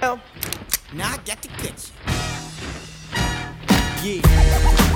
Now I got to get you. Yeah.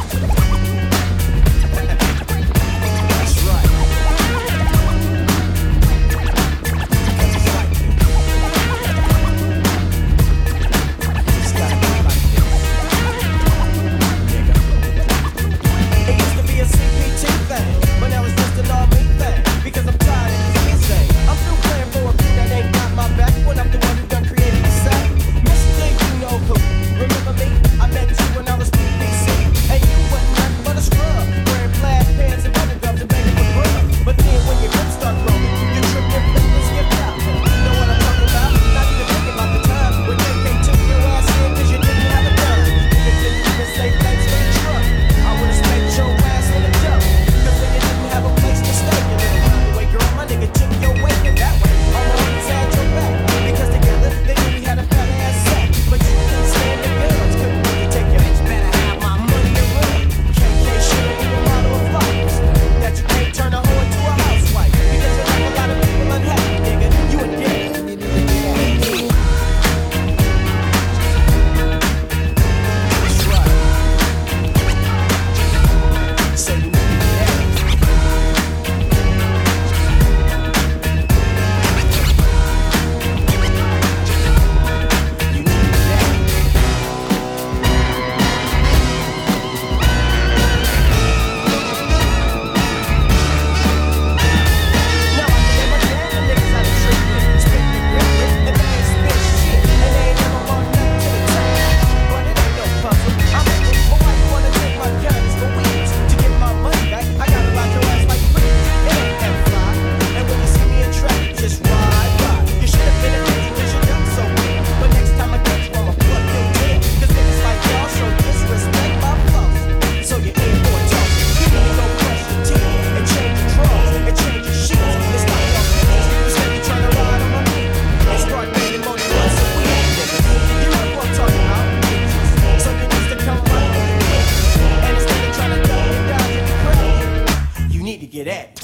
get at.